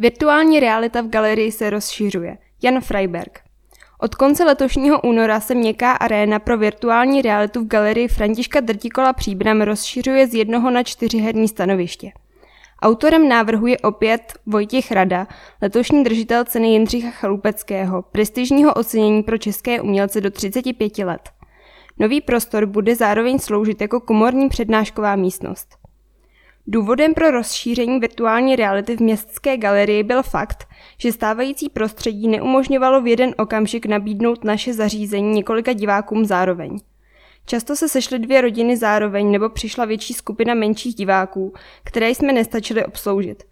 Virtuální realita v galerii se rozšiřuje. Jan Freiberg. Od konce letošního února se měkká aréna pro virtuální realitu v galerii Františka Drtikola Příbram rozšiřuje z jednoho na čtyři herní stanoviště. Autorem návrhu je opět Vojtěch Rada, letošní držitel ceny Jindřicha Chalupeckého, prestižního ocenění pro české umělce do 35 let. Nový prostor bude zároveň sloužit jako komorní přednášková místnost. Důvodem pro rozšíření virtuální reality v městské galerii byl fakt, že stávající prostředí neumožňovalo v jeden okamžik nabídnout naše zařízení několika divákům zároveň. Často se sešly dvě rodiny zároveň nebo přišla větší skupina menších diváků, které jsme nestačili obsloužit.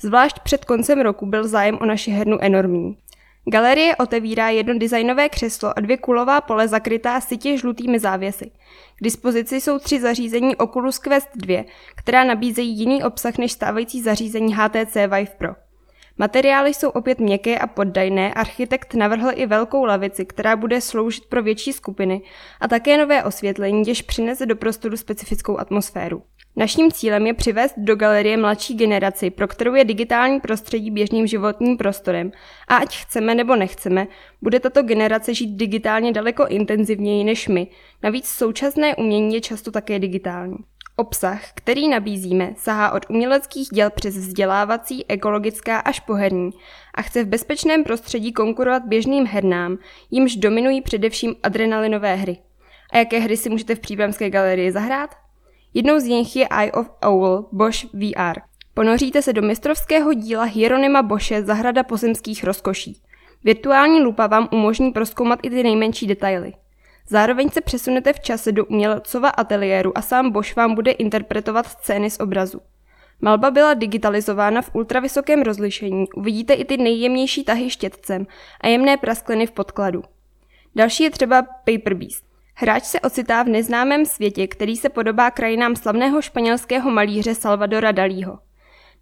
Zvlášť před koncem roku byl zájem o naši hernu enormní. Galerie otevírá jedno designové křeslo a dvě kulová pole zakrytá sitě žlutými závěsy. K dispozici jsou tři zařízení Oculus Quest 2, která nabízejí jiný obsah než stávající zařízení HTC Vive Pro. Materiály jsou opět měkké a poddajné, architekt navrhl i velkou lavici, která bude sloužit pro větší skupiny a také nové osvětlení, jež přinese do prostoru specifickou atmosféru. Naším cílem je přivést do galerie mladší generaci, pro kterou je digitální prostředí běžným životním prostorem a ať chceme nebo nechceme, bude tato generace žít digitálně daleko intenzivněji než my. Navíc současné umění je často také digitální. Obsah, který nabízíme, sahá od uměleckých děl přes vzdělávací, ekologická až poherní a chce v bezpečném prostředí konkurovat běžným hernám, jimž dominují především adrenalinové hry. A jaké hry si můžete v příbramské galerii zahrát? Jednou z nich je Eye of Owl Bosch VR. Ponoříte se do mistrovského díla Hieronyma Bosche Zahrada pozemských rozkoší. Virtuální lupa vám umožní proskoumat i ty nejmenší detaily. Zároveň se přesunete v čase do umělcova ateliéru a sám Bosch vám bude interpretovat scény z obrazu. Malba byla digitalizována v ultravysokém rozlišení, uvidíte i ty nejjemnější tahy štětcem a jemné praskliny v podkladu. Další je třeba Paper Beast. Hráč se ocitá v neznámém světě, který se podobá krajinám slavného španělského malíře Salvadora Dalího.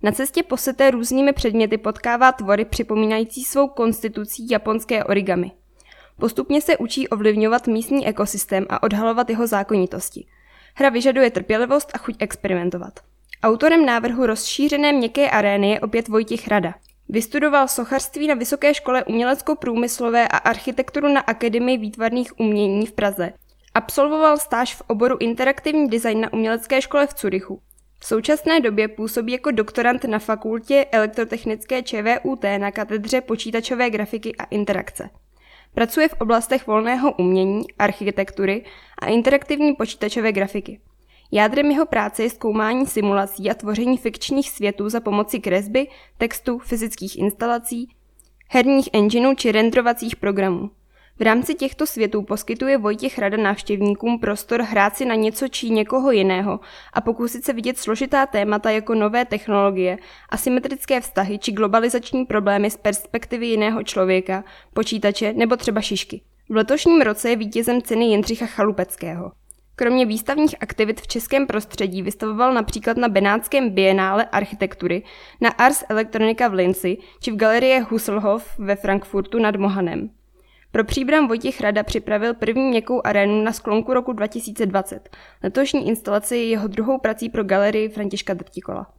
Na cestě poseté různými předměty potkává tvory připomínající svou konstitucí japonské origami. Postupně se učí ovlivňovat místní ekosystém a odhalovat jeho zákonitosti. Hra vyžaduje trpělivost a chuť experimentovat. Autorem návrhu rozšířené měkké arény je opět Vojtěch Rada. Vystudoval sochařství na Vysoké škole umělecko-průmyslové a architekturu na Akademii výtvarných umění v Praze. Absolvoval stáž v oboru interaktivní design na umělecké škole v Curychu. V současné době působí jako doktorant na fakultě elektrotechnické ČVUT na katedře počítačové grafiky a interakce. Pracuje v oblastech volného umění, architektury a interaktivní počítačové grafiky. Jádrem jeho práce je zkoumání simulací a tvoření fikčních světů za pomoci kresby, textu, fyzických instalací, herních engineů či renderovacích programů. V rámci těchto světů poskytuje Vojtěch Rada návštěvníkům prostor hrát si na něco či někoho jiného a pokusit se vidět složitá témata jako nové technologie, asymetrické vztahy či globalizační problémy z perspektivy jiného člověka, počítače nebo třeba šišky. V letošním roce je vítězem ceny Jindřicha Chalupeckého. Kromě výstavních aktivit v českém prostředí vystavoval například na Benátském bienále architektury, na Ars Electronica v Linci či v galerii Husselhof ve Frankfurtu nad Mohanem. Pro příbram Vojtěch Rada připravil první měkkou arénu na sklonku roku 2020. Letošní instalace je jeho druhou prací pro galerii Františka Drtikola.